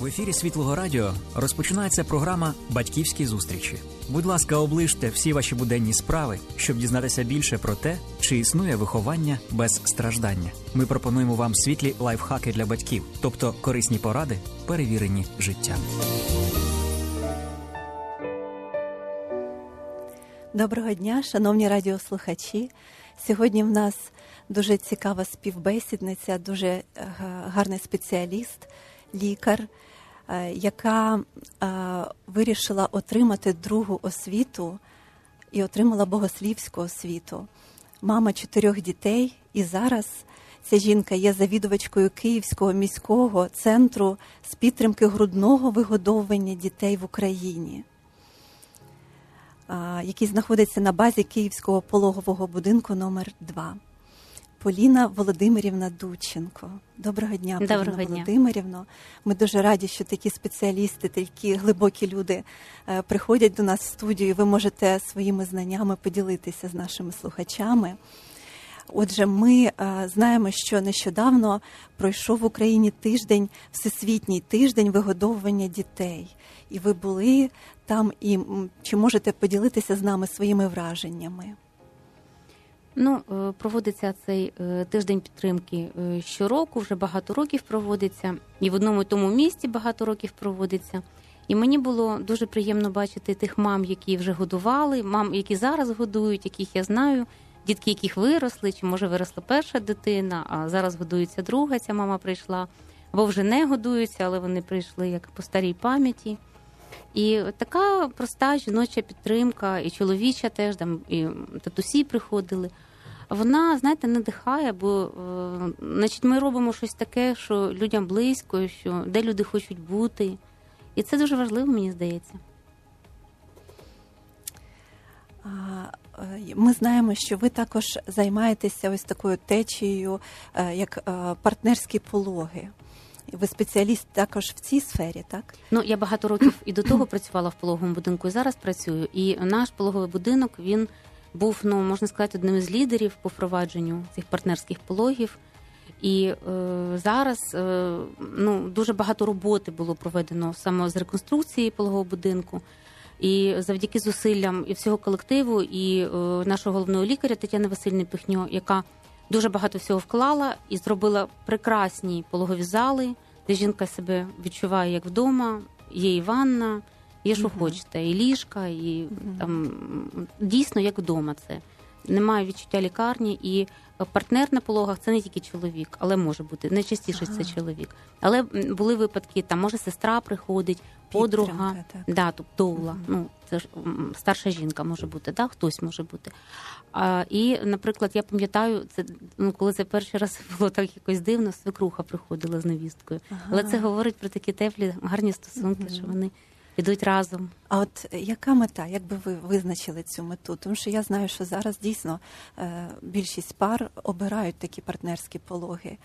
В ефірі Світлого Радіо розпочинається програма Батьківські зустрічі. Будь ласка, оближте всі ваші буденні справи, щоб дізнатися більше про те, чи існує виховання без страждання. Ми пропонуємо вам світлі лайфхаки для батьків, тобто корисні поради, перевірені життям. Доброго дня, шановні радіослухачі. Сьогодні в нас дуже цікава співбесідниця, дуже е, гарний спеціаліст, лікар, яка е, вирішила отримати другу освіту і отримала богослівську освіту. Мама чотирьох дітей, і зараз ця жінка є завідувачкою Київського міського центру з підтримки грудного вигодовування дітей в Україні який знаходиться на базі Київського пологового будинку номер 2 Поліна Володимирівна Дученко. Доброго дня, Доброго Поліна дня. Володимирівна. Ми дуже раді, що такі спеціалісти, такі глибокі люди е, приходять до нас в студію. Ви можете своїми знаннями поділитися з нашими слухачами. Отже, ми е, знаємо, що нещодавно пройшов в Україні тиждень, всесвітній тиждень вигодовування дітей, і ви були там. І чи можете поділитися з нами своїми враженнями? Ну, е, проводиться цей е, тиждень підтримки щороку, вже багато років проводиться, і в одному і тому місті багато років проводиться. І мені було дуже приємно бачити тих мам, які вже годували, мам, які зараз годують, яких я знаю дітки, яких виросли, чи може виросла перша дитина, а зараз годується друга. Ця мама прийшла, або вже не годуються, але вони прийшли як по старій пам'яті. І така проста жіноча підтримка, і чоловіча теж там і татусі приходили. Вона, знаєте, надихає, бо е, значить, ми робимо щось таке, що людям близько, що де люди хочуть бути. І це дуже важливо, мені здається. Е, ми знаємо, що ви також займаєтеся ось такою течією, е, як партнерські пологи. Ви спеціаліст також в цій сфері, так? Ну я багато років і до того працювала в пологовому будинку, і зараз працюю. І наш пологовий будинок він був, ну можна сказати, одним із лідерів по впровадженню цих партнерських пологів. І е, зараз е, ну дуже багато роботи було проведено саме з реконструкції пологового будинку. І завдяки зусиллям і всього колективу, і е, нашого головного лікаря Тетяни Васильівни Пихньо, яка дуже багато всього вклала і зробила прекрасні пологові зали, де жінка себе відчуває як вдома. Є і ванна, є що угу. хочете, і ліжка, і угу. там дійсно як вдома. Це немає відчуття лікарні і партнер на пологах це не тільки чоловік, але може бути найчастіше ага. це чоловік. Але були випадки, там може сестра приходить, подруга, так. да, тобто. Угу. Ну це ж старша жінка може бути, да, хтось може бути. А, І, наприклад, я пам'ятаю, це ну коли це перший раз було так якось дивно, свекруха приходила з невісткою. Ага. Але це говорить про такі теплі, гарні стосунки, угу. що вони ідуть разом. А от яка мета? Як би ви визначили цю мету? Тому що я знаю, що зараз дійсно е, більшість пар обирають такі партнерські пологи.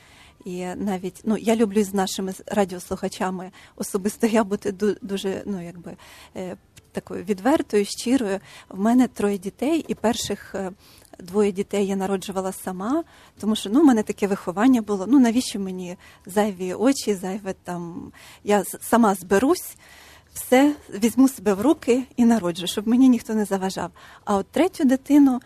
І навіть ну я люблю з нашими радіослухачами особисто я бути дуже ну якби е, такою відвертою, щирою. В мене троє дітей, і перших е, двоє дітей я народжувала сама, тому що ну, в мене таке виховання було. Ну навіщо мені зайві очі, зайве там я сама зберусь все візьму себе в руки і народжу, щоб мені ніхто не заважав. А от третю дитину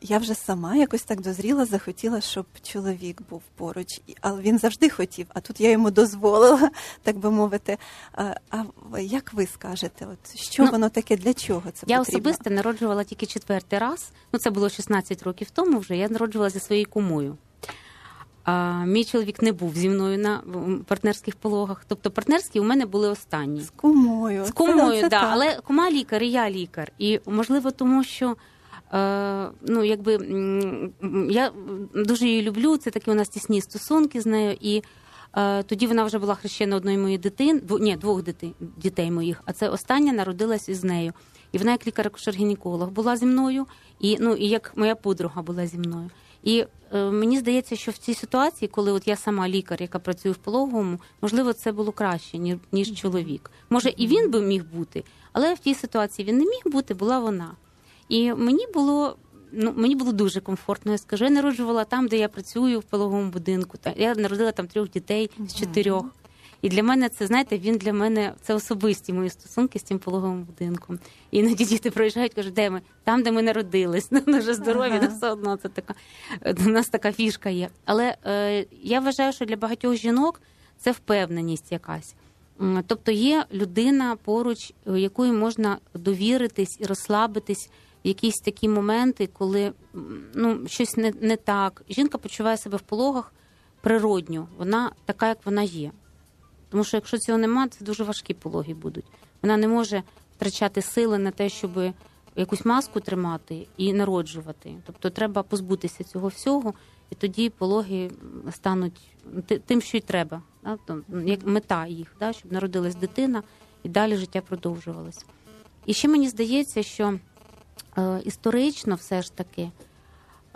я вже сама якось так дозріла, захотіла, щоб чоловік був поруч. Але він завжди хотів, а тут я йому дозволила, так би мовити. А, як ви скажете, от що ну, воно таке, для чого це я потрібно? особисто народжувала тільки четвертий раз. Ну це було 16 років тому. Вже я народжувала зі своєю кумою. А, Мій чоловік не був зі мною на партнерських пологах. Тобто партнерські у мене були останні. З кумою. З кумою, так. Да. Але кума лікар, і я лікар. І можливо, тому що. Е, ну, якби я дуже її люблю. Це такі у нас тісні стосунки з нею. І е, тоді вона вже була хрещена одної моєї дитини, дв, ні, двох дітей, дітей моїх. А це остання народилась із нею. І вона, як лікар-акушер-гінеколог, була зі мною, і ну і як моя подруга була зі мною. І е, мені здається, що в цій ситуації, коли от я сама лікар, яка працює в пологовому, можливо, це було краще ніж ніж чоловік. Може, і він би міг бути, але в тій ситуації він не міг бути, була вона. І мені було. Ну, мені було дуже комфортно. Я скажу, я народжувала там, де я працюю в пологовому будинку. Я народила там трьох дітей з чотирьох. І для мене це, знаєте, він для мене це особисті мої стосунки з цим пологовим будинком. І іноді діти проїжджають, кажуть, де ми? Там, де ми народились. Ну, вже здорові, ага. все одно це така у нас така фішка є. Але е, я вважаю, що для багатьох жінок це впевненість якась. Тобто є людина поруч, якої можна довіритись і розслабитись в якісь такі моменти, коли ну, щось не, не так. Жінка почуває себе в пологах природньо, вона така, як вона є. Тому що якщо цього немає, це дуже важкі пологи будуть. Вона не може втрачати сили на те, щоб якусь маску тримати і народжувати. Тобто треба позбутися цього всього, і тоді пологи стануть тим, що й треба, як мета їх, щоб народилась дитина і далі життя продовжувалось. І ще мені здається, що е, історично все ж таки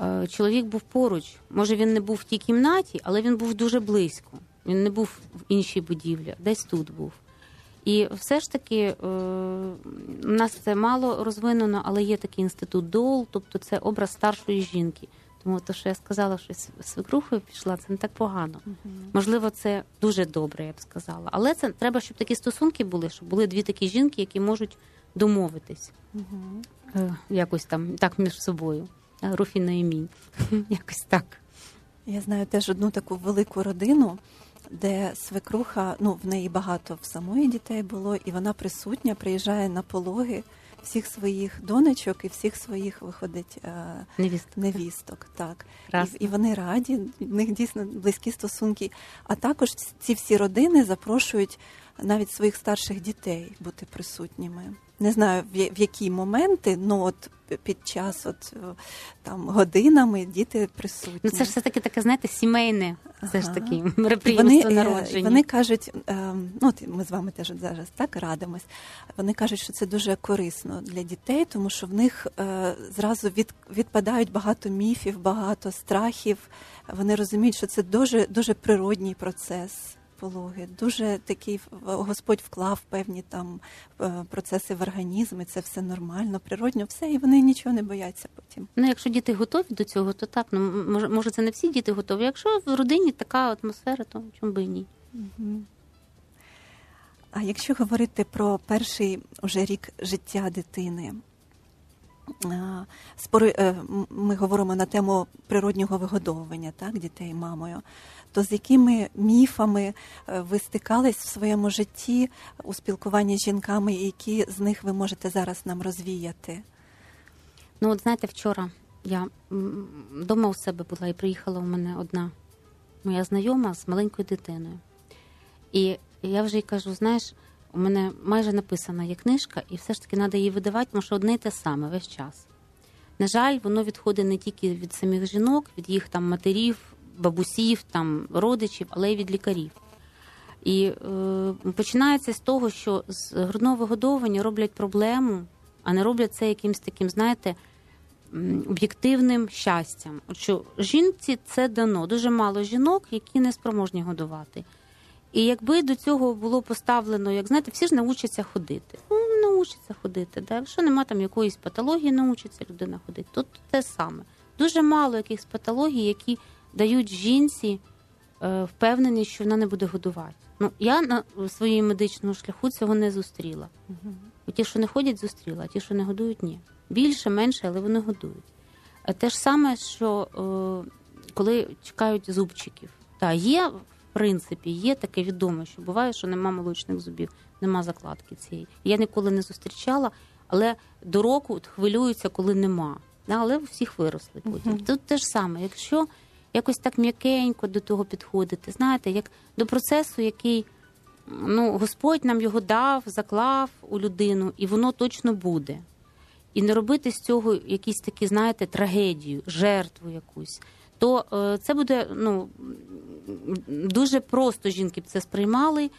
е, чоловік був поруч. Може, він не був в тій кімнаті, але він був дуже близько. Він не був в іншій будівлі, десь тут був. І все ж таки е, у нас це мало розвинено, але є такий інститут дол, тобто це образ старшої жінки. Тому то, що я сказала, що свекрухою пішла, це не так погано. Uh-huh. Можливо, це дуже добре, я б сказала. Але це треба, щоб такі стосунки були, щоб були дві такі жінки, які можуть домовитись uh-huh. якось там так між собою. Руфіна і мій. Якось так. Я знаю теж одну таку велику родину де свекруха, ну в неї багато в самої дітей було, і вона присутня, приїжджає на пологи всіх своїх донечок і всіх своїх виходить е, невісток. невісток. Так і, і вони раді, в них дійсно близькі стосунки. А також ці всі родини запрошують навіть своїх старших дітей бути присутніми. Не знаю в які моменти, ну от під час от е, там годинами діти присутні. Ну це ж все таки таке, знаєте, сімейне. Все ж таки мероприємство вони, е, народження. Вони кажуть, е, ну ми з вами теж зараз так радимось. Вони кажуть, що це дуже корисно для дітей, тому що в них зразу від, відпадають багато міфів, багато страхів. Вони розуміють, що це дуже дуже природній процес пологи. Дуже такий Господь вклав певні там е, процеси в організм, і це все нормально, природньо, все, і вони нічого не бояться потім. Ну, якщо діти готові до цього, то так. Ну може, може, це не всі діти готові. Якщо в родині така атмосфера, то чому би і ні. Угу. А якщо говорити про перший уже рік життя дитини, е, ми говоримо на тему природнього вигодовування так, дітей мамою то з якими міфами е, ви стикались в своєму житті у спілкуванні з жінками, і які з них ви можете зараз нам розвіяти? Ну, от знаєте, вчора я вдома у себе була і приїхала у мене одна моя знайома з маленькою дитиною. І я вже й кажу: знаєш, у мене майже написана є книжка, і все ж таки треба її видавати, тому що одне і те саме весь час. На жаль, воно відходить не тільки від самих жінок, від їх там матерів, бабусів, там родичів, але й від лікарів. І е, починається з того, що з грудного вигодовування роблять проблему, а не роблять це якимось таким, знаєте, об'єктивним щастям. От що жінці це дано дуже мало жінок, які не спроможні годувати. І якби до цього було поставлено, як знаєте, всі ж научаться ходити. Ну, научаться ходити. Да? Якщо нема там якоїсь патології, научиться людина ходити. Тут те саме. Дуже мало якихось патологій, які дають жінці е, впевненість, що вона не буде годувати. Ну я на своєму медичному шляху цього не зустріла. Угу. Ті, що не ходять, зустріла, а ті, що не годують, ні. Більше, менше, але вони годують. А те ж саме, що е, коли чекають зубчиків, та є в принципі, є таке відоме, що буває, що нема молочних зубів, нема закладки цієї. Я ніколи не зустрічала, але до року хвилюються, коли нема. Але всіх виросли потім. Uh-huh. Тут те ж саме, якщо якось так м'якенько до того підходити. Знаєте, як до процесу, який ну, Господь нам його дав, заклав у людину, і воно точно буде. І не робити з цього якісь такі, знаєте, трагедію, жертву якусь. То е, це буде ну, дуже просто жінки б це сприймали,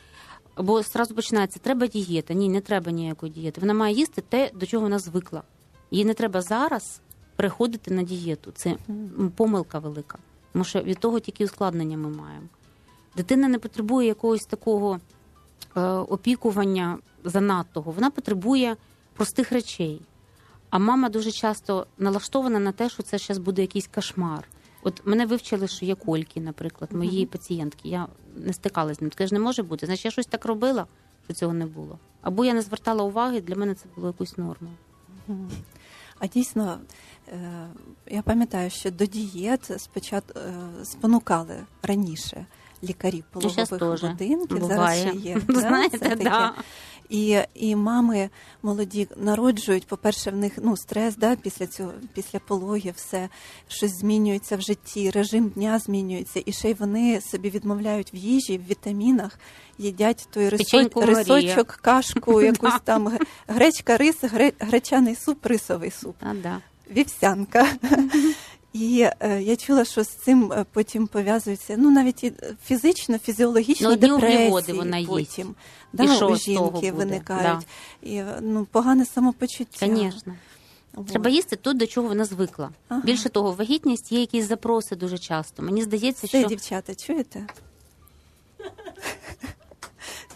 бо зразу починається, треба дієта. Ні, не треба ніякої дієти. Вона має їсти те, до чого вона звикла. Їй не треба зараз переходити на дієту. Це помилка велика. Тому що від того тільки ускладнення ми маємо. Дитина не потребує якогось такого е, опікування занадтого, вона потребує простих речей. А мама дуже часто налаштована на те, що це зараз буде якийсь кошмар. От мене вивчили, що є кольки, наприклад, мої Мгм. пацієнтки. Я не стикалася з ним. Таке ж не може бути. Значить, я щось так робила, що цього не було. Або я не звертала уваги, для мене це було якоюсь нормою. Мгм. А дійсно, е, я пам'ятаю, що до дієт спочатку е, спонукали раніше лікарі Ну, пологових будинків. Зараз ще є. Знаєте, да. І, і мами молоді народжують, по-перше, в них ну, стрес да, після цього, після пологів, все щось змінюється в житті, режим дня змінюється, і ще й вони собі відмовляють в їжі, в вітамінах, їдять той рисо... Рисочок, кашку, якусь там гречка, рис, гре... гречаний суп, рисовий суп, А, да. вівсянка. І е, я чула, що з цим е, потім пов'язується ну навіть і фізично, фізіологічно Ну, депресії вона потім. І Да, що у жінки виникають. І ну, погане самопочуття. Звісно. Треба їсти тут, до чого вона звикла. Ага. Більше того, вагітність є якісь запроси дуже часто. Мені здається, Все, що дівчата, чуєте?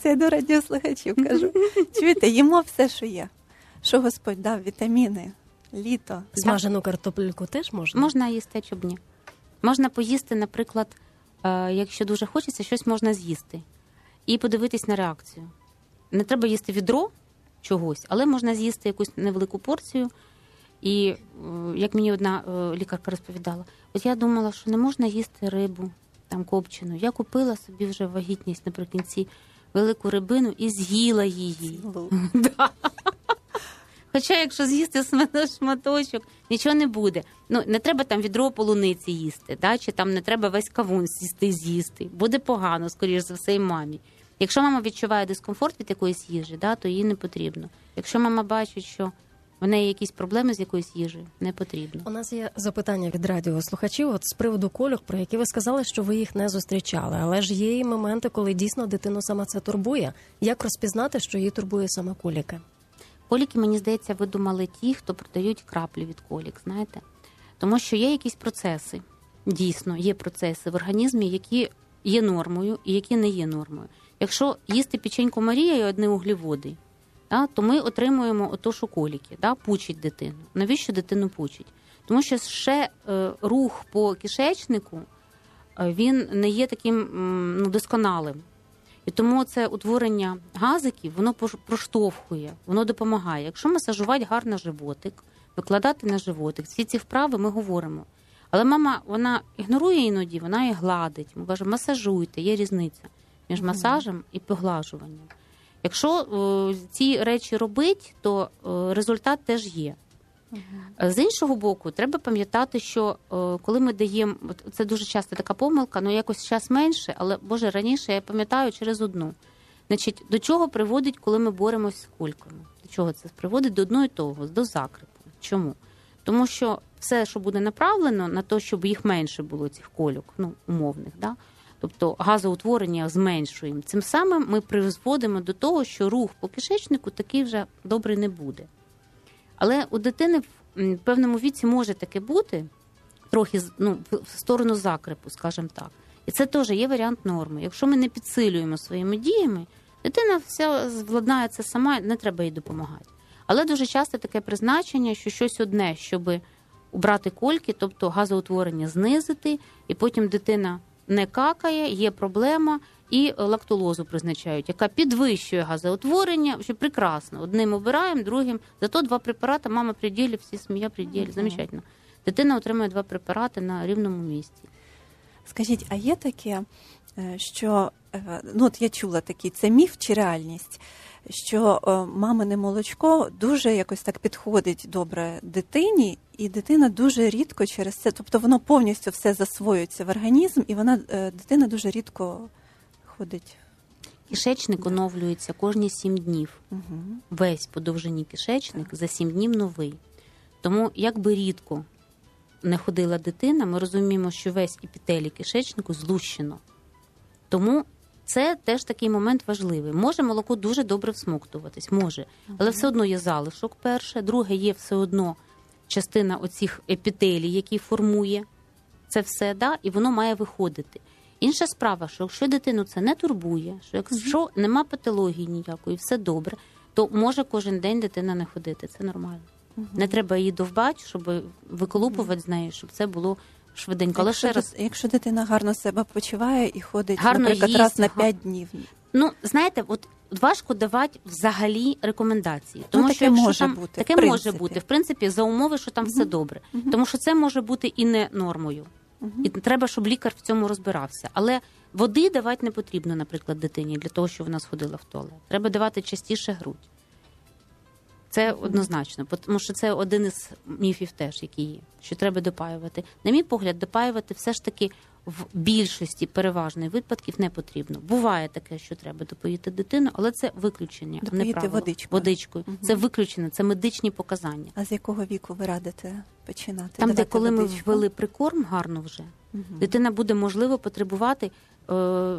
Це я до радіослухачів кажу. Чуєте, їмо все, що є. Що Господь дав, вітаміни, літо. Смажену картопельку теж можна? можна їсти, а чоб ні. Можна поїсти, наприклад, е, якщо дуже хочеться, щось можна з'їсти і подивитись на реакцію. Не треба їсти відро чогось, але можна з'їсти якусь невелику порцію. І е, як мені одна е, лікарка розповідала, от я думала, що не можна їсти рибу там копчену. Я купила собі вже вагітність наприкінці велику рибину і з'їла її. Хоча, якщо з'їсти шматочок, нічого не буде. Ну не треба там відро полуниці їсти, да? чи там не треба весь кавун сісти з'їсти. Буде погано, скоріш за все, і мамі. Якщо мама відчуває дискомфорт від якоїсь їжі, да, то їй не потрібно. Якщо мама бачить, що в неї якісь проблеми з якоюсь їжею, не потрібно. У нас є запитання від радіослухачів от з приводу кольок, про які ви сказали, що ви їх не зустрічали. Але ж є і моменти, коли дійсно дитину саме це турбує. Як розпізнати, що її турбує саме коліки? Коліки, мені здається, видумали ті, хто продають краплі від колік, знаєте? Тому що є якісь процеси, дійсно, є процеси в організмі, які є нормою і які не є нормою. Якщо їсти печеньку Марія і одні углеводи, да, то ми отримуємо отошу коліки, да, пучить дитину. Навіщо дитину пучить? Тому що ще е, рух по кишечнику е, він не є таким ну, досконалим. І тому це утворення газиків, воно проштовхує, воно допомагає. Якщо масажувати гарно животик, викладати на животик, всі ці вправи ми говоримо. Але мама вона ігнорує іноді, вона і гладить. Ми кажемо, масажуйте, є різниця між масажем і поглажуванням. Якщо е, ці речі робить, то е, результат теж є. Е, З іншого боку, треба пам'ятати, що е, коли ми даємо, це дуже часто така помилка, ну якось час менше, але Боже, раніше я пам'ятаю через одну. Значить, до чого приводить, коли ми боремося з кульками? До чого це приводить до одного і того, до закрепу. Чому? Тому що все, що буде направлено на те, щоб їх менше було, цих кольок, ну умовних, да? тобто газоутворення зменшуємо. Цим самим ми призводимо до того, що рух по кишечнику такий вже добрий не буде. Але у дитини в певному віці може таке бути, трохи ну, в сторону закрепу, скажімо так. І це теж є варіант норми. Якщо ми не підсилюємо своїми діями, дитина вся владнає сама, не треба їй допомагати. Але дуже часто таке призначення, що щось одне, щоб убрати кольки, тобто газоутворення знизити, і потім дитина не какає, є проблема, і лактулозу призначають, яка підвищує газоутворення. Що прекрасно. Одним обираємо, другим. Зато два препарати, мама при ділі, всі сім'я при ділі. Замечательно. Дитина отримує два препарати на рівному місці. Скажіть, а є таке, е, що е, ну от я чула такий, це міф чи реальність, що е, мамине молочко дуже якось так підходить добре дитині, і дитина дуже рідко через це, тобто воно повністю все засвоюється в організм, і вона е, дитина дуже рідко ходить. Кишечник оновлюється кожні сім днів. Угу. Весь по довжині кишечник за сім днів новий. Тому, як би рідко не ходила дитина, ми розуміємо, що весь епітелій кишечнику злущено. Тому це теж такий момент важливий. Може молоко дуже добре всмоктуватись, може, але все одно є залишок перше, друге є все одно частина оцих епітелій, які формує це все, да, і воно має виходити. Інша справа, що якщо дитину це не турбує, що якщо нема патології ніякої, все добре, то може кожен день дитина не ходити. Це нормально. Не треба її довбати, щоб виколупувати з нею, щоб це було швиденько. Якщо, ще раз, якщо дитина гарно себе почуває і ходить, Гарно наприклад, їсть, раз на 5 днів. ну знаєте, от важко давати взагалі рекомендації, тому Ну, таке що якщо може там бути, в таке може бути, в принципі, за умови, що там все добре, тому що це може бути і не нормою. І треба, щоб лікар в цьому розбирався. Але води давати не потрібно, наприклад, дитині для того, щоб вона сходила в туалет. Треба давати частіше грудь. Це однозначно, тому що це один із міфів теж, які є, що треба допаювати. На мій погляд, допаювати все ж таки в більшості переважної випадків не потрібно. Буває таке, що треба допоїти дитину, але це виключення, а не правило. водичкою. водичкою. Це виключення, це медичні показання. А з якого віку ви радите починати? Там, де коли ми ввели прикорм гарно вже, Мгм. дитина буде можливо потребувати, е,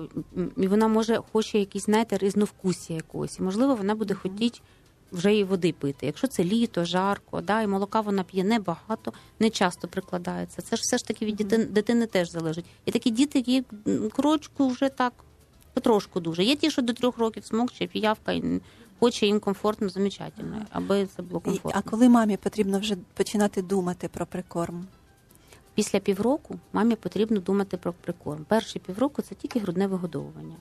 і вона може хоче якісь, знаєте, різновкусія якогось. Можливо, вона буде хотіти вже і води пити. Якщо це літо, жарко, да, і молока вона п'є небагато, не часто прикладається. Це ж все ж таки від дитини, дитини теж залежить. І такі діти, які крочку вже так потрошку дуже. Є ті, що до трьох років смокче, піявка, і хоче їм комфортно, замечательно, аби це було комфортно. А коли мамі потрібно вже починати думати про прикорм? Після півроку мамі потрібно думати про прикорм. Перші півроку це тільки грудне вигодовування.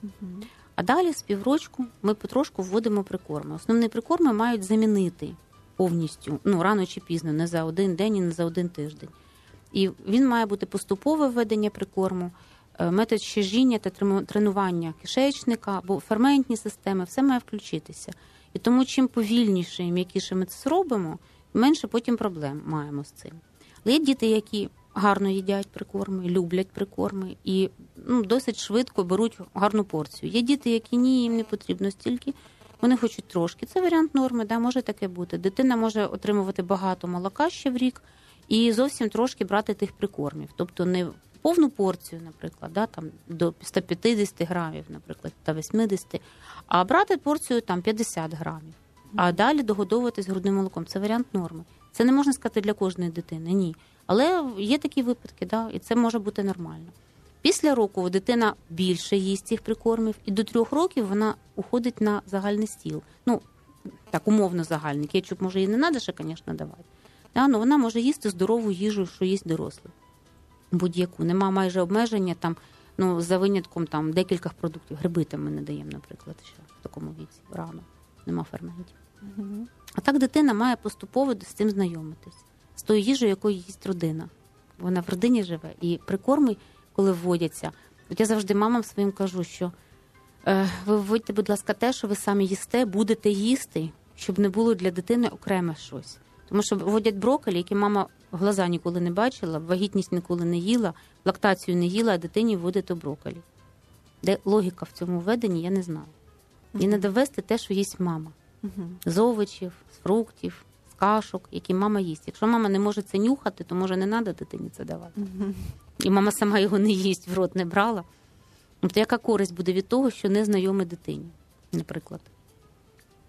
А далі з піврочку ми потрошку вводимо прикорми. Основні прикорми мають замінити повністю, ну рано чи пізно, не за один день і не за один тиждень. І він має бути поступове введення прикорму, е, метод щажіння та тренування кишечника або ферментні системи, все має включитися. І тому чим повільніше і м'якіше ми це зробимо, менше потім проблем маємо з цим. Але є діти, які гарно їдять прикорми, люблять прикорми і ну, досить швидко беруть гарну порцію. Є діти, які ні, їм не потрібно стільки. Вони хочуть трошки. Це варіант норми, да, може таке бути. Дитина може отримувати багато молока ще в рік і зовсім трошки брати тих прикормів. Тобто не повну порцію, наприклад, да, там, до 150 грамів, наприклад, та 80, а брати порцію там 50 грамів. А далі догодовуватись грудним молоком. Це варіант норми. Це не можна сказати для кожної дитини, ні. Але є такі випадки, да, і це може бути нормально. Після року дитина більше їсть цих прикормів, і до трьох років вона уходить на загальний стіл. Ну, так, умовно загальний. Кетчуп може і не треба ще, звісно, давати. Да, ну, вона може їсти здорову їжу, що їсть дорослий. Будь-яку. Нема майже обмеження там, ну, за винятком там декілька продуктів. Гриби там ми не даємо, наприклад, ще в такому віці рано. Нема ферментів. А так дитина має поступово з цим знайомитись, з тою їжею, якою їсть родина. Вона в родині живе. І прикорми, коли вводяться, от я завжди мамам своїм кажу, що е, ви вводьте, будь ласка, те, що ви самі їсте, будете їсти, щоб не було для дитини окреме щось. Тому що вводять брокколі, які мама в глаза ніколи не бачила, вагітність ніколи не їла, лактацію не їла, а дитині вводить то брокколі. Де логіка в цьому введенні, я не знаю. І не довести те, що їсть мама з овочів, з фруктів, з кашок, які мама їсть. Якщо мама не може це нюхати, то може не треба дитині це давати. І мама сама його не їсть, в рот не брала. Ну, То яка користь буде від того, що не знайоме дитині, наприклад?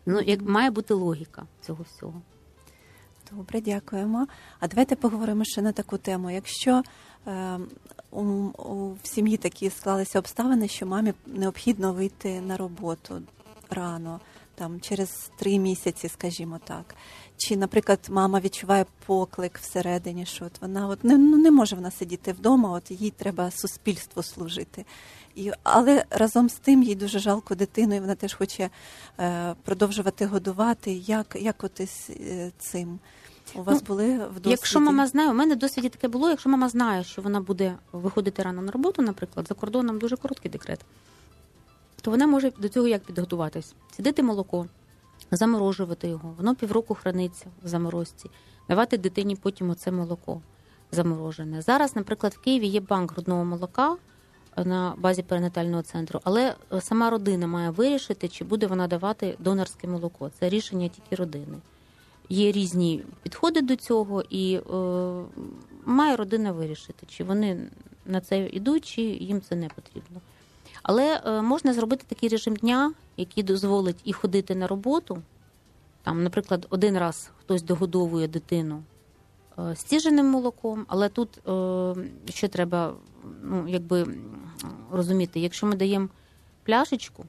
Ну, як має бути логіка цього всього. Добре, дякуємо. А давайте поговоримо ще на таку тему. Якщо е, у, у, в сім'ї такі склалися обставини, що мамі необхідно вийти на роботу рано, там через три місяці, скажімо так. Чи, наприклад, мама відчуває поклик всередині, що от вона от не, ну, не може вона сидіти вдома, от їй треба суспільству служити. І, але разом з тим їй дуже жалко дитину, і вона теж хоче е, продовжувати годувати. Як, як от із е, цим? У вас Ну, були в досвіді? Якщо мама знає, у мене в досвіді таке було, якщо мама знає, що вона буде виходити рано на роботу, наприклад, за кордоном дуже короткий декрет, то вона може до цього як підготуватись? Сідити молоко, заморожувати його, воно півроку храниться в заморозці, давати дитині потім оце молоко заморожене. Зараз, наприклад, в Києві є банк грудного молока на базі перинатального центру, але е, сама родина має вирішити, чи буде вона давати донорське молоко. Це рішення тільки родини. Є різні підходи до цього, і е, має родина вирішити, чи вони на це йдуть, чи їм це не потрібно. Але е, можна зробити такий режим дня, який дозволить і ходити на роботу. Там, наприклад, один раз хтось догодовує дитину е, стіженим молоком, але тут е, ще треба ну, якби, розуміти, якщо ми даємо пляшечку,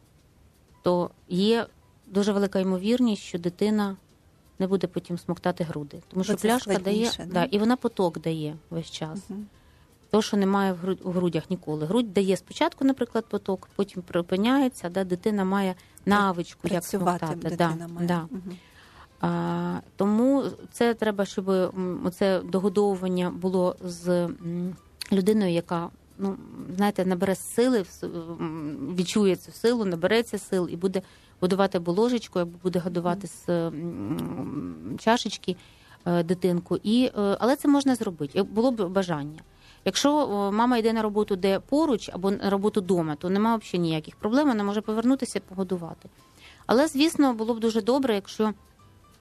то є дуже велика ймовірність, що дитина не буде потім смоктати груди. Тому що Бо це пляшка дає, да, да? і вона поток дає весь час. Мгм. Того, що немає в гру- в грудях ніколи. Грудь дає спочатку, наприклад, поток, потім припиняється, да, дитина має навичку, як Працювати смоктати. дитина Да, має. да. А, тому це треба, щоб м, оце догодовування було з людиною, яка ну знаєте, набере сили, відчує цю силу, набереться сил і буде годувати ложечкою, або буде годувати з чашечки е, дитинку. І, е, але це можна зробити, як було б бажання. Якщо мама йде на роботу, де поруч, або на роботу вдома, то немає взагалі ніяких проблем, вона може повернутися погодувати. Але, звісно, було б дуже добре, якщо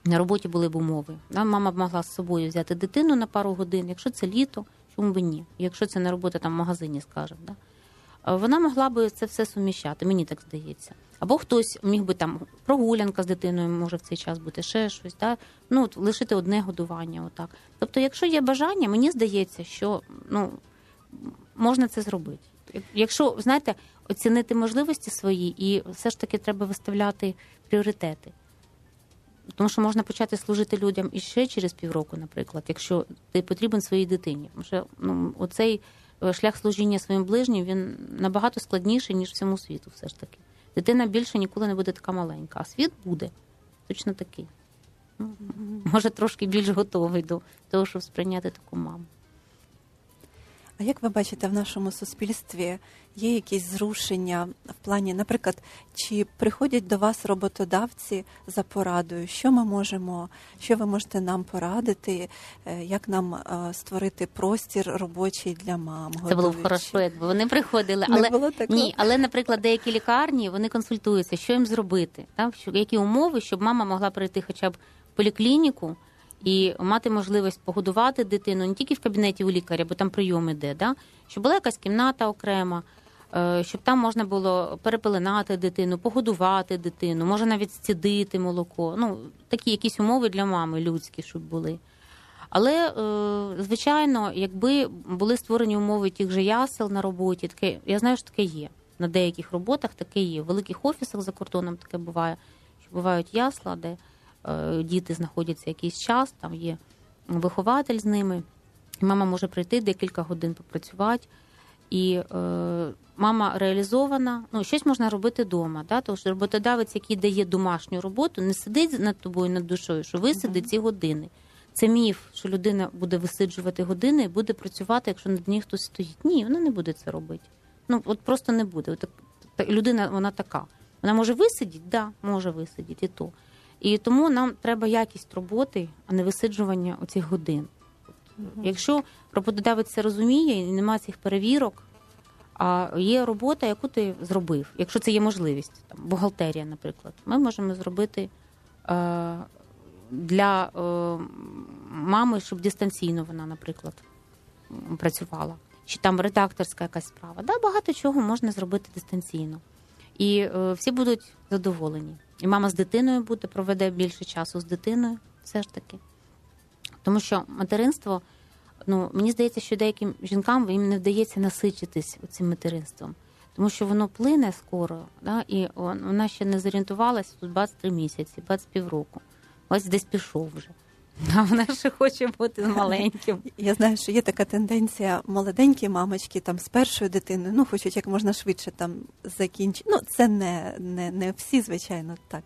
на роботі були б умови. Мама б могла з собою взяти дитину на пару годин, якщо це літо, чому б ні? Якщо це не робота там в магазині, скажімо. Да? А Вона могла би це все суміщати, мені так здається. Або хтось міг би там прогулянка з дитиною може в цей час бути ще щось, да? ну от лишити одне годування. Отак. Тобто, якщо є бажання, мені здається, що ну, можна це зробити. Якщо знаєте, оцінити можливості свої, і все ж таки треба виставляти пріоритети. Тому що можна почати служити людям і ще через півроку, наприклад, якщо ти потрібен своїй дитині. Тому що ну, оцей е, шлях служіння своїм ближнім він набагато складніший, ніж всьому світу, все ж таки. Дитина більше ніколи не буде така маленька, а світ буде точно такий. Може, трошки більш готовий до того, щоб сприйняти таку маму. А як ви бачите в нашому суспільстві є якісь зрушення в плані, наприклад, чи приходять до вас роботодавці за порадою? Що ми можемо, що ви можете нам порадити, е, як нам е, створити простір робочий для мам? Це було б хорошо, якби вони приходили. Але було ні, але, наприклад, деякі лікарні вони консультуються, що їм зробити, так? Що, які умови, щоб мама могла прийти хоча б в поліклініку і мати можливість погодувати дитину не тільки в кабінеті у лікаря, бо там прийом іде, да? щоб була якась кімната окрема. е, Щоб там можна було перепеленати дитину, погодувати дитину, може навіть зцідити молоко. Ну такі якісь умови для мами людські, щоб були. Але е, звичайно, якби були створені умови тих же ясел на роботі, таке я знаю, що таке є. На деяких роботах таке є. В великих офісах за кордоном таке буває. Що бувають ясла, де діти знаходяться якийсь час, там є вихователь з ними. Мама може прийти декілька годин попрацювати. І е, мама реалізована, ну щось можна робити вдома. Да? Тому що роботодавець, який дає домашню роботу, не сидить над тобою над душою, що висиди ці години. Це міф, що людина буде висиджувати години і буде працювати, якщо над ній хтось стоїть. Ні, вона не буде це робити. Ну от просто не буде. От, так- людина вона така. Вона може висидіти, да, може висидіти і то. І тому нам треба якість роботи, а не висиджування оцих годин. Якщо роботодавець це розуміє і немає цих перевірок, а є робота, яку ти зробив, якщо це є можливість, там, бухгалтерія, наприклад, ми можемо зробити е, для е, мами, щоб дистанційно вона, наприклад, працювала. Чи там редакторська якась справа. Да, багато чого можна зробити дистанційно. І е, всі будуть задоволені. І мама з дитиною буде, проведе більше часу з дитиною, все ж таки. Тому що материнство, ну мені здається, що деяким жінкам їм не вдається насичитись цим материнством, тому що воно плине скоро, да, і вона ще не зорієнтувалася тут 23 місяці, 25 півроку. Ось десь пішов вже. А вона ще хоче бути маленьким. Я знаю, що є така тенденція молоденькі мамочки там з першою дитиною, ну хочуть як можна швидше там закінчити. Ну це не, не, не всі, звичайно, так.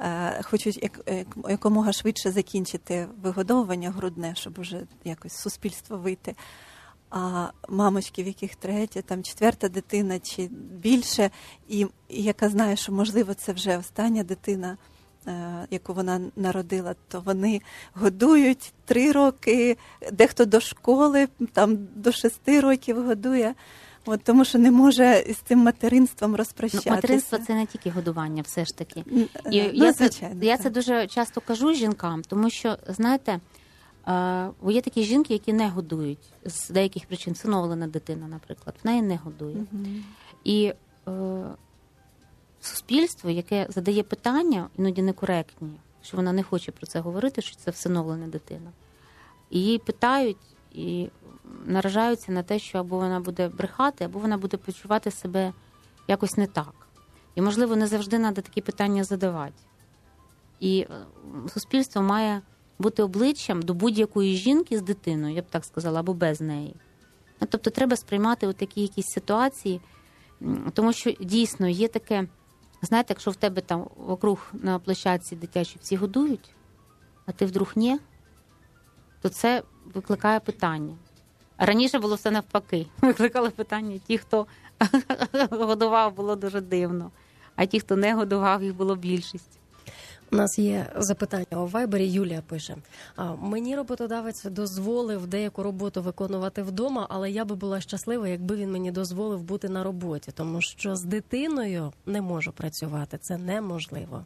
Е, Хочуть як, як, якомога швидше закінчити вигодовування грудне, щоб уже якось суспільство вийти. А мамочки, в яких третя, там четверта дитина чи більше, і, і яка знає, що можливо це вже остання дитина, яку вона народила, то вони годують три роки, дехто до школи, там до шести років годує. От, тому що не може з цим материнством Ну, розпрощатися. материнство це не тільки годування, все ж таки. І ну, я, це, я це дуже часто кажу жінкам, тому що, знаєте, е, бо є такі жінки, які не годують з деяких причин. Всиновлена дитина, наприклад, в неї не годує. Мгм. І е, суспільство, яке задає питання, іноді некоректні, що вона не хоче про це говорити, що це всиновлена дитина. І її питають і наражаються на те, що або вона буде брехати, або вона буде почувати себе якось не так. І, можливо, не завжди треба такі питання задавати. І е, суспільство має бути обличчям до будь-якої жінки з дитиною, я б так сказала, або без неї. Ну, тобто треба сприймати такі якісь ситуації, тому що дійсно є таке, знаєте, якщо в тебе там вокруг на площадці дитячі всі годують, а ти вдруг ні, то це викликає питання. Раніше було все навпаки. Викликали питання ті, хто годував, було дуже дивно, а ті, хто не годував, їх було більшість. У нас є запитання у Вайбері. Юлія пише: мені роботодавець дозволив деяку роботу виконувати вдома, але я би була щаслива, якби він мені дозволив бути на роботі, тому що з дитиною не можу працювати. Це неможливо.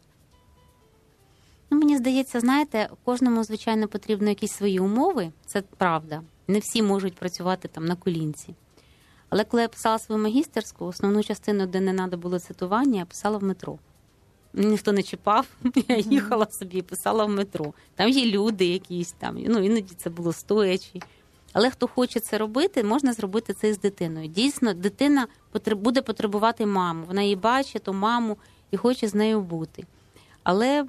Ну, Мені здається, знаєте, кожному, звичайно, потрібно якісь свої умови, це правда. Не всі можуть працювати там на колінці. Але коли я писала свою магістерську, основну частину, де не треба було цитування, я писала в метро. Ніхто не чіпав, я їхала собі, писала в метро. Там є люди якісь там, ну іноді це було стоячі. Але хто хоче це робити, можна зробити це з дитиною. Дійсно, дитина буде потребувати маму. Вона її бачить, ту маму і хоче з нею бути. Але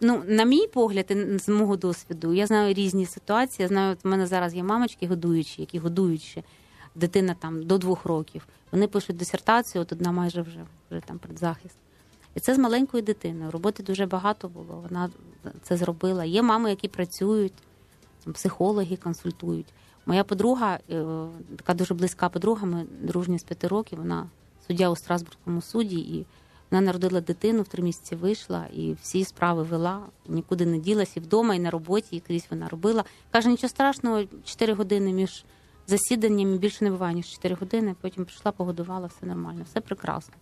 ну, на мій погляд, з мого досвіду, я знаю різні ситуації. Я знаю, от в мене зараз є мамочки годуючі, які годують ще дитина там до двох років. Вони пишуть дисертацію, от одна майже вже вже там предзахист. І це з маленькою дитиною. Роботи дуже багато було. Вона це зробила. Є мами, які працюють, психологи консультують. Моя подруга, е, така дуже близька подруга, ми дружні з п'яти років. Вона суддя у Страсбурзькому суді, і вона народила дитину, в три місяці вийшла і всі справи вела, нікуди не ділася, і вдома, і на роботі, і крізь вона робила. Каже, нічого страшного, 4 години між засіданнями більше не буває, ніж 4 години. Потім прийшла, погодувала, все нормально, все прекрасно.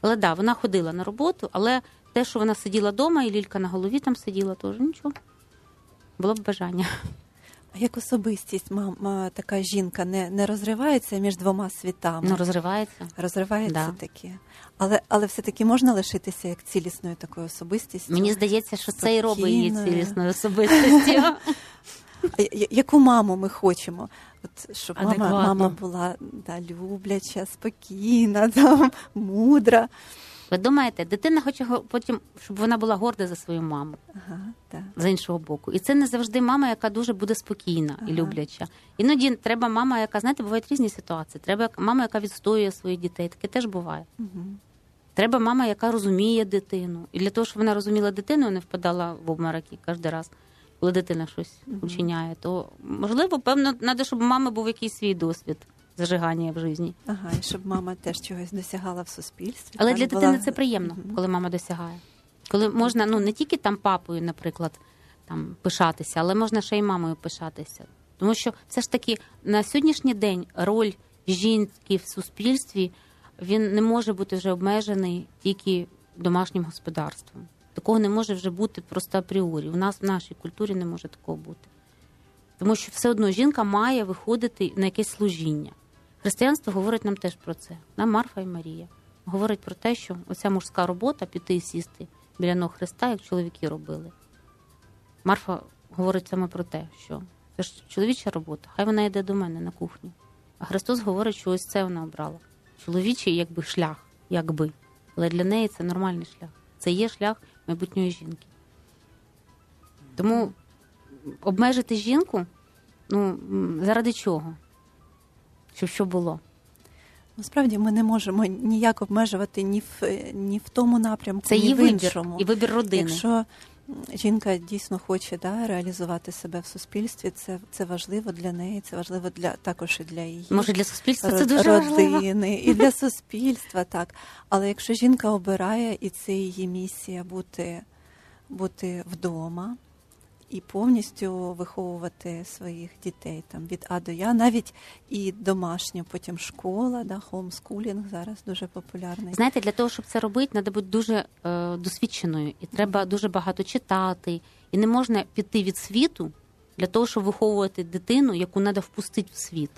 Але да, вона ходила на роботу, але те, що вона сиділа вдома, і лілька на голові там сиділа, теж нічого. Було б бажання. А як особистість, мама, така жінка не не розривається між двома світами? Ну, розривається. Розривається да. таки. Але але все-таки можна лишитися як цілісною такою особистістю? Мені здається, що Спокійною. це і робить її цілісною особистістю. Яку маму ми хочемо? От, Щоб мама мама була да, любляча, спокійна, там, мудра. Ви думаєте, дитина хоче потім, щоб вона була горда за свою маму ага, так. з іншого боку. І це не завжди мама, яка дуже буде спокійна ага. і любляча. Іноді треба мама, яка, знаєте, бувають різні ситуації. Треба мама, яка відстоює своїх дітей. Таке теж буває. Угу. Треба мама, яка розуміє дитину. І для того, щоб вона розуміла дитину, не впадала в обмороки кожен раз коли дитина щось mm-hmm. учиняє, то можливо, певно, треба, щоб у мами був якийсь свій досвід зажигання в житті. Ага, і щоб мама теж чогось досягала в суспільстві. Але для була... дитини це приємно, mm-hmm. коли мама досягає. Коли можна ну не тільки там папою, наприклад, там пишатися, але можна ще й мамою пишатися. Тому що все ж таки на сьогоднішній день роль жінки в суспільстві він не може бути вже обмежений тільки домашнім господарством. Такого не може вже бути просто апріорі. У нас в нашій культурі не може такого бути. Тому що все одно жінка має виходити на якесь служіння. Християнство говорить нам теж про це. Нам Марфа і Марія говорить про те, що оця мужська робота піти і сісти біля ног Христа, як чоловіки робили. Марфа говорить саме про те, що це ж чоловіча робота, хай вона йде до мене на кухню. А Христос говорить, що ось це вона обрала. Чоловічий якби шлях, якби. Але для неї це нормальний шлях. Це є шлях майбутньої жінки. Тому обмежити жінку ну, заради чого? Щоб що було? Насправді ми не можемо ніяк обмежувати ні в ні в тому напрямку, це ні її в вибір, іншому. і вибір родини. Якщо жінка дійсно хоче да, реалізувати себе в суспільстві, це це важливо для неї, це важливо для також і для її може для суспільства род, це дуже родини важливо. і для суспільства, так. Але якщо жінка обирає, і це її місія бути, бути вдома і повністю виховувати своїх дітей там від А до Я, навіть і домашня, потім школа, да, хоумскулінг зараз дуже популярний. Знаєте, для того, щоб це робити, треба бути дуже е, досвідченою, і треба дуже багато читати. І не можна піти від світу для того, щоб виховувати дитину, яку треба впустити в світ.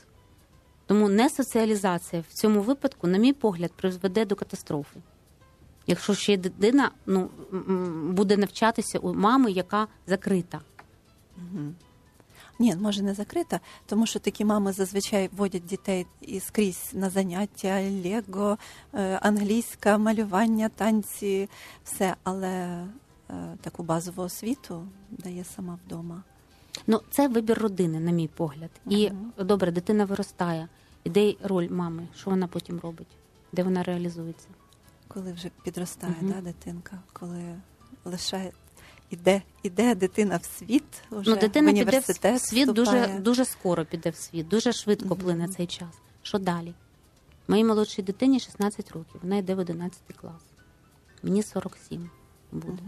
Тому не соціалізація в цьому випадку, на мій погляд, призведе до катастрофи. Якщо ще дитина ну, буде навчатися у мами, яка закрита. Угу. Ні, може не закрита, тому що такі мами зазвичай водять дітей і скрізь на заняття, лего, е, англійська, малювання, танці, все, але е, таку базову освіту дає сама вдома. Ну, це вибір родини, на мій погляд. І добре, дитина виростає. Іде роль мами. Що вона потім робить? Де вона реалізується? Коли вже підростає Мгм. да, дитинка, коли лише іде, іде дитина в світ, вже ну, дитина в піде в світ дуже, вступає. дуже скоро піде в світ, дуже швидко Мгм. плине цей час. Що далі? Моїй молодшій дитині 16 років, вона йде в 11 клас. Мені 47 буде.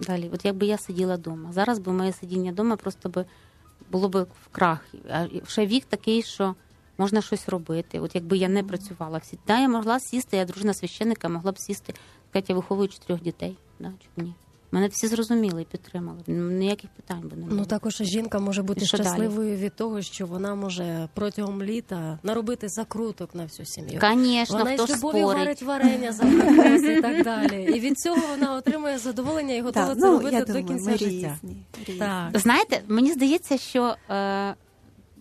Далі, от якби я сиділа вдома. Зараз би моє сидіння вдома просто би було б в крах. А ще вік такий, що можна щось робити. От якби я не працювала всі. Да, я могла сісти, я дружина священника, могла б сісти, сказати, я виховую чотирьох дітей. Да, чому ні? Мене всі зрозуміли і підтримали. Ніяких питань би не було. Ну також жінка може бути що далі? щасливою від того, що вона може протягом літа наробити закруток на всю сім'ю. Звісно, Вона хто із любові спорить. варить варення за і так далі. І від цього вона отримує задоволення і готова Так, це ну, робити я до думаю, кінця ми життя. різні, різні. Так. Знаєте, мені здається, що е,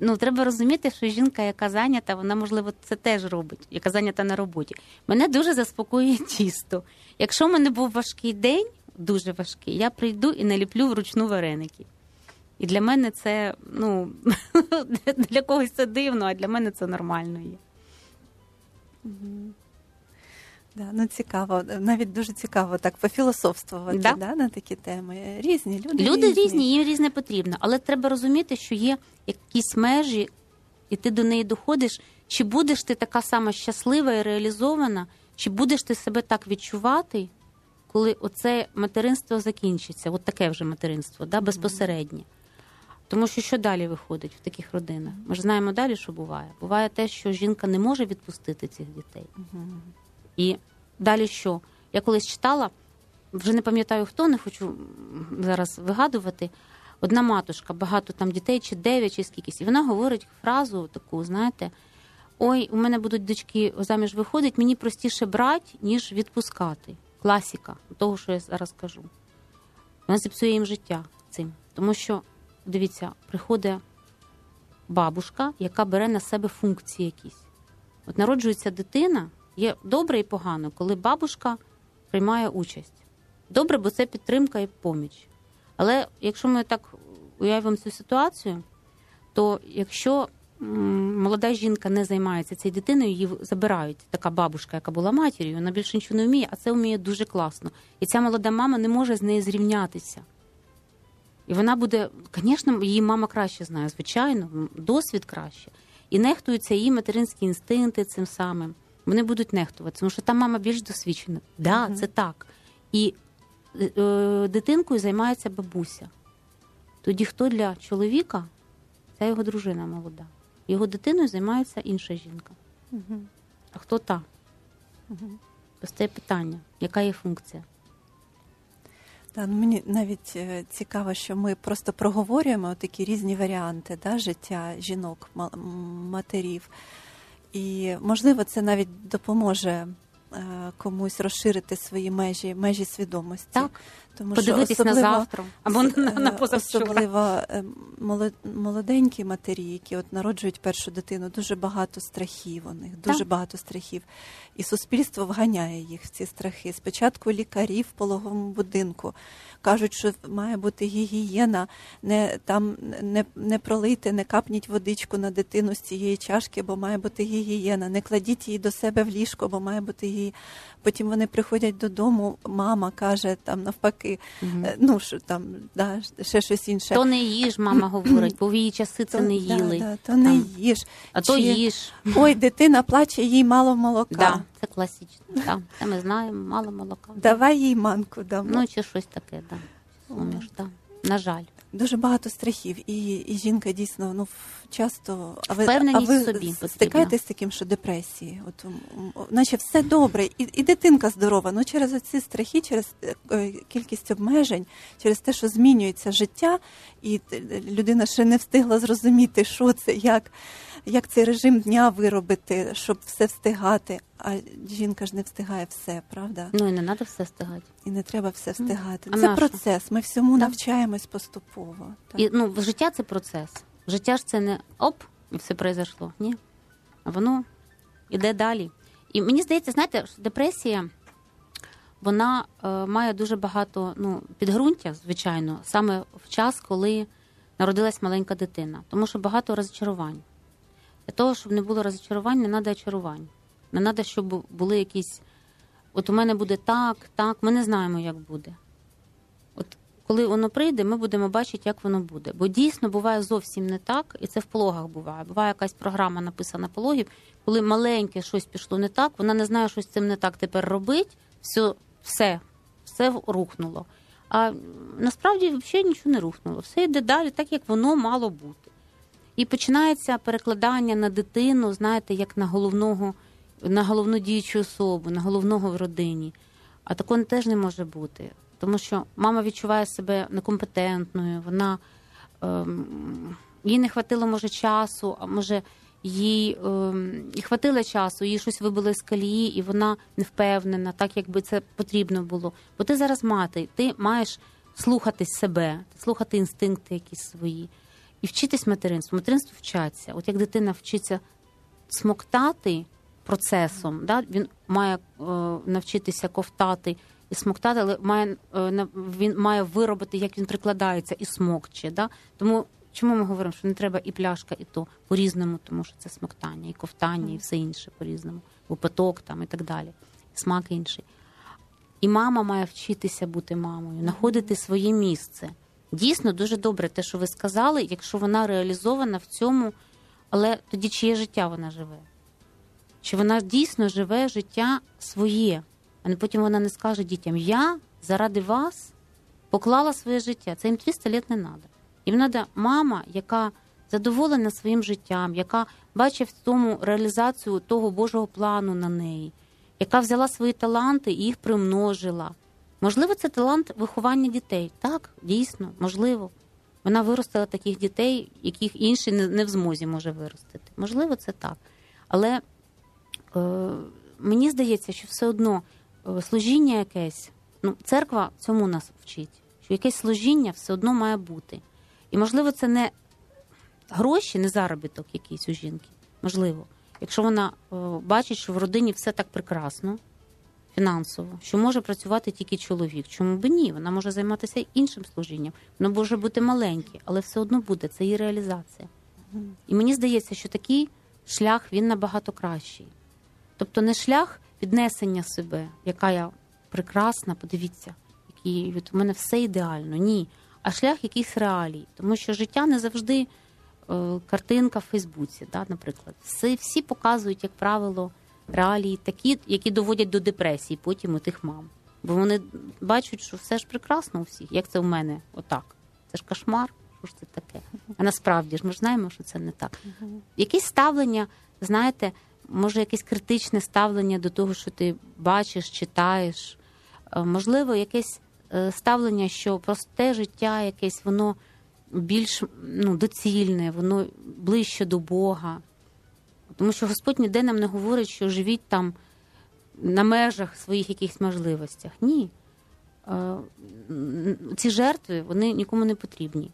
ну, треба розуміти, що жінка, яка зайнята, вона, можливо, це теж робить, яка зайнята на роботі. Мене дуже заспокоює тісто. Якщо в мене був важкий день, дуже важкий, я прийду і наліплю вручну вареники. І для мене це, ну, для когось це дивно, а для мене це нормально є. Да, ну цікаво, навіть дуже цікаво так пофілософствувати Да. да. на такі теми. Різні люди. Люди різні, їм різне потрібно, але треба розуміти, що є якісь межі, і ти до неї доходиш. Чи будеш ти така сама щаслива і реалізована, чи будеш ти себе так відчувати, коли оце материнство закінчиться? От таке вже материнство, да, безпосереднє. Тому що що далі виходить в таких родинах? Ми ж знаємо далі, що буває. Буває те, що жінка не може відпустити цих дітей. І далі що? Я колись читала, вже не пам'ятаю хто, не хочу зараз вигадувати. Одна матушка, багато там дітей, чи дев'ять, чи скількись. І вона говорить фразу таку, знаєте: ой, у мене будуть дочки заміж виходить, мені простіше брати, ніж відпускати. Класіка того, що я зараз кажу. Вона зіпсує їм життя цим. Тому що, дивіться, приходить бабушка, яка бере на себе функції якісь. От народжується дитина, є добре і погано, коли бабушка приймає участь. Добре, бо це підтримка і поміч. Але якщо ми так уявимо цю ситуацію, то якщо молода жінка не займається цією дитиною, її забирають така бабушка, яка була матір'ю, вона більше нічого не вміє, а це вміє дуже класно. І ця молода мама не може з нею зрівнятися. І вона буде, звісно, її мама краще знає, звичайно, досвід краще. І нехтуються її материнські інстинкти цим самим. Вони будуть нехтувати, тому що та мама більш досвідчена. Да, це так. І е, е, дитинкою займається бабуся. Тоді хто для чоловіка? Це його дружина молода. Його дитиною займається інша жінка. А хто та? Постає питання, яка є функція? Да, ну мені навіть е, цікаво, що ми просто проговорюємо такі різні варіанти да, життя жінок, матерів. І можливо, це навіть допоможе е, комусь розширити свої межі, межі свідомості. Так. Тому Подивитись на завтра або на, на е, позавчора. Особливо е, молод- молоденькі матері, які от народжують першу дитину, дуже багато страхів у них, дуже Так. багато страхів. І суспільство вганяє їх в ці страхи. Спочатку лікарі в пологовому будинку кажуть, що має бути гігієна, не там не, не пролити, не капніть водичку на дитину з цієї чашки, бо має бути гігієна. Не кладіть її до себе в ліжко, бо має бути гігієна. Потім вони приходять додому, мама каже там навпаки, е, ну що там, да, ще щось інше. То не їж, мама говорить, бо в її часи це То- не їли. да, то не їж. А то їж. Ой, дитина плаче, їй мало молока. Да, це класично. Да, це ми знаємо, мало молока. Давай їй манку дамо. Ну, чи щось таке, да. Суміш, да. На жаль. Дуже багато страхів, і, і жінка дійсно ну часто. А ви, а ви собі стикаєтесь з таким, що депресії? От наче все добре, і, і дитинка здорова. Ну через оці страхи, через е, е, кількість обмежень, через те, що змінюється життя, і людина ще не встигла зрозуміти, що це, як, як цей режим дня виробити, щоб все встигати. А жінка ж не встигає все, правда? Ну і не треба все встигати. І не треба все встигати. а це нащо? процес. Ми всьому Так. навчаємось поступово. Так. І ну, життя це процес. Життя ж це не оп, і все произошло. Ні. А воно іде далі. І мені здається, знаєте, депресія вона е, має дуже багато ну, підґрунтя, звичайно, саме в час, коли народилась маленька дитина, тому що багато розчарувань. Для того, щоб не було розчарувань, не треба очарувань. Не треба, щоб були якісь. От у мене буде так, так, ми не знаємо, як буде. От коли воно прийде, ми будемо бачити, як воно буде. Бо дійсно буває зовсім не так, і це в пологах буває. Буває якась програма написана пологів, коли маленьке щось пішло не так, вона не знає, що з цим не так тепер робить, все, все, все рухнуло. А насправді взагалі нічого не рухнуло. Все йде далі, так як воно мало бути. І починається перекладання на дитину, знаєте, як на головного, на головну діючу особу, на головного в родині. А такого теж не може бути. Тому що мама відчуває себе некомпетентною, вона ем, їй не хватило, може, часу, а може, їй ем, і хватило часу, їй щось вибило з колії, і вона не впевнена, так якби це потрібно було. Бо ти зараз мати, ти маєш слухати себе, слухати інстинкти якісь свої і вчитись материнству. Материнство вчаться. От як дитина вчиться смоктати процесом, да, він має е, навчитися ковтати і смоктати, але має е, він має виробити, як він прикладається і смокче. Да? Тому чому ми говоримо, що не треба і пляшка, і то по-різному, тому що це смоктання, і ковтання, і все інше по-різному, випоток там і так далі, смак інший. І мама має вчитися бути мамою, знаходити своє місце. Дійсно, дуже добре те, що ви сказали, якщо вона реалізована в цьому, але тоді чиє життя вона живе? Чи вона дійсно живе життя своє, а потім вона не скаже дітям: Я заради вас поклала своє життя. Це їм 300 літ не треба. Їм треба мама, яка задоволена своїм життям, яка бачить в тому реалізацію того Божого плану на неї, яка взяла свої таланти і їх примножила. Можливо, це талант виховання дітей. Так, дійсно, можливо. Вона виростила таких дітей, яких інші не в змозі може виростити. Можливо, це так. Але мені здається, що все одно е, служіння якесь, ну, церква цьому нас вчить, що якесь служіння все одно має бути. І, можливо, це не гроші, не заробіток якийсь у жінки. Можливо, якщо вона е, бачить, що в родині все так прекрасно фінансово, що може працювати тільки чоловік. Чому б ні? Вона може займатися іншим служінням. Воно може бути маленьке, але все одно буде. Це її реалізація. І мені здається, що такий шлях він набагато кращий. Тобто не шлях піднесення себе, яка я прекрасна, подивіться, який від мене все ідеально. Ні. А шлях якихось реалій. Тому що життя не завжди е, картинка в Фейсбуці, да, наприклад. Всі, всі показують, як правило, реалії такі, які доводять до депресії потім у тих мам. Бо вони бачать, що все ж прекрасно у всіх, як це в мене отак. Це ж кошмар, що ж це таке. А насправді ж ми ж знаємо, що це не так. Якесь ставлення, знаєте, може, якесь критичне ставлення до того, що ти бачиш, читаєш. Е, можливо, якесь е, ставлення, що просте життя, якесь воно більш ну, доцільне, воно ближче до Бога. Тому що Господь ніде нам не говорить, що живіть там на межах своїх якихось можливостях. Ні. Е, ці жертви вони нікому не потрібні.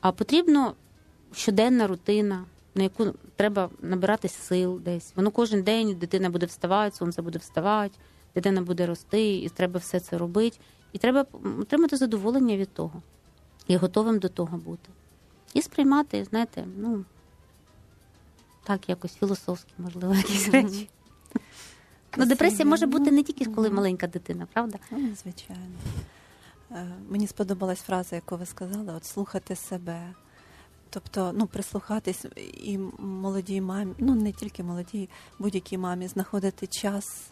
А потрібно щоденна рутина, на яку треба набиратись сил десь. Воно кожен день дитина буде вставати, сонце буде вставати, дитина буде рости, і треба все це робити. І треба отримати задоволення від того і готовим до того бути. І сприймати, знаєте, ну так, якось філософські, можливо, якісь речі. Ну, депресія може бути не тільки коли маленька дитина, правда? Ну, звичайно. Е, мені сподобалась фраза, яку ви сказали, от слухати себе. Тобто, ну, прислухатись і молодій мамі, ну не тільки молодій, будь-якій мамі, знаходити час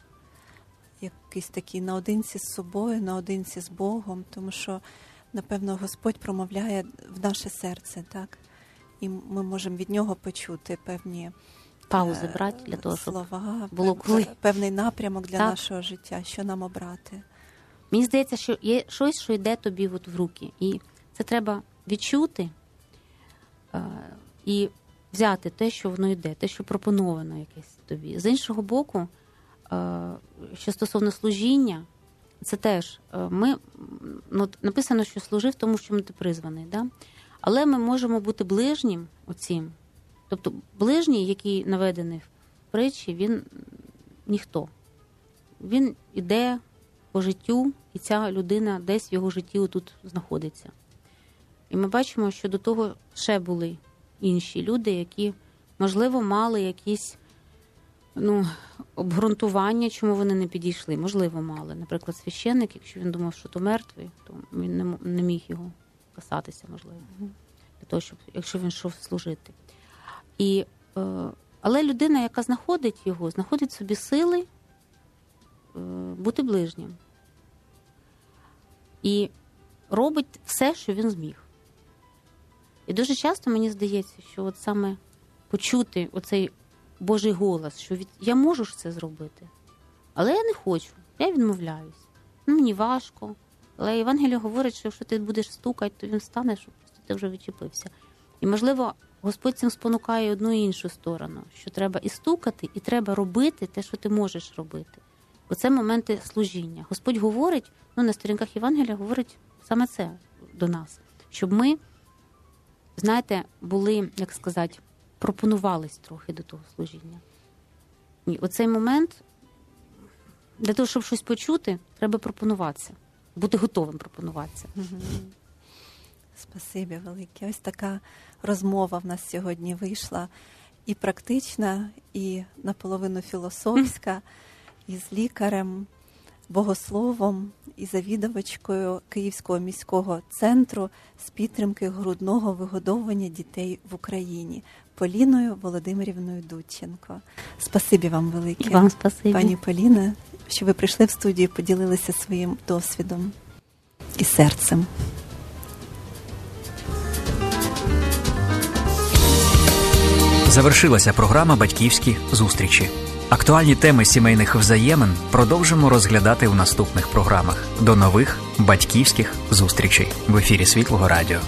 якийсь такий наодинці з собою, наодинці з Богом, тому що, напевно, Господь промовляє в наше серце, так? і ми можемо від нього почути певні паузи брати для того, щоб слова, було коли. певний напрямок для так. нашого життя, що нам обрати. Мені здається, що є щось, що йде тобі от в руки, і це треба відчути е, і взяти те, що воно йде, те, що пропоновано якесь тобі. З іншого боку, е, що стосовно служіння, це теж е, ми ну, написано, що служив тому, що ти призваний. Да? Але ми можемо бути ближнім оцім. Тобто ближній, який наведений в притчі, він ніхто. Він іде, по життю, і ця людина десь в його житті тут знаходиться. І ми бачимо, що до того ще були інші люди, які, можливо, мали якісь ну, обґрунтування, чому вони не підійшли. Можливо, мали. Наприклад, священник, якщо він думав, що то мертвий, то він не, міг його касатися, можливо, для того, щоб якщо він йшов служити. І, е, Але людина, яка знаходить його, знаходить собі сили е, бути ближнім. І робить все, що він зміг. І дуже часто мені здається, що от саме почути оцей Божий голос, що від я можу ж це зробити, але я не хочу, я відмовляюсь. Ну, Мені важко. Але Євангелія говорить, що якщо ти будеш стукати, то він стане, що просто ти вже відчепився. І, можливо, Господь цим спонукає одну і іншу сторону, що треба і стукати, і треба робити те, що ти можеш робити. Бо це моменти служіння. Господь говорить, ну на сторінках Євангелія говорить саме це до нас, щоб ми, знаєте, були, як сказати, пропонувались трохи до того служіння. І оцей момент для того, щоб щось почути, треба пропонуватися, бути готовим пропонуватися. Спасибі велике. Ось така розмова в нас сьогодні вийшла і практична, і наполовину філософська, і з лікарем, богословом і завідувачкою Київського міського центру з підтримки грудного вигодовування дітей в Україні Поліною Володимирівною Дудченко. Спасибі вам велике, Вам спасибі. пані Поліна, що ви прийшли в студію, поділилися своїм досвідом і серцем. Завершилася програма Батьківські зустрічі. Актуальні теми сімейних взаємин продовжимо розглядати у наступних програмах. До нових батьківських зустрічей в ефірі Світлого Радіо.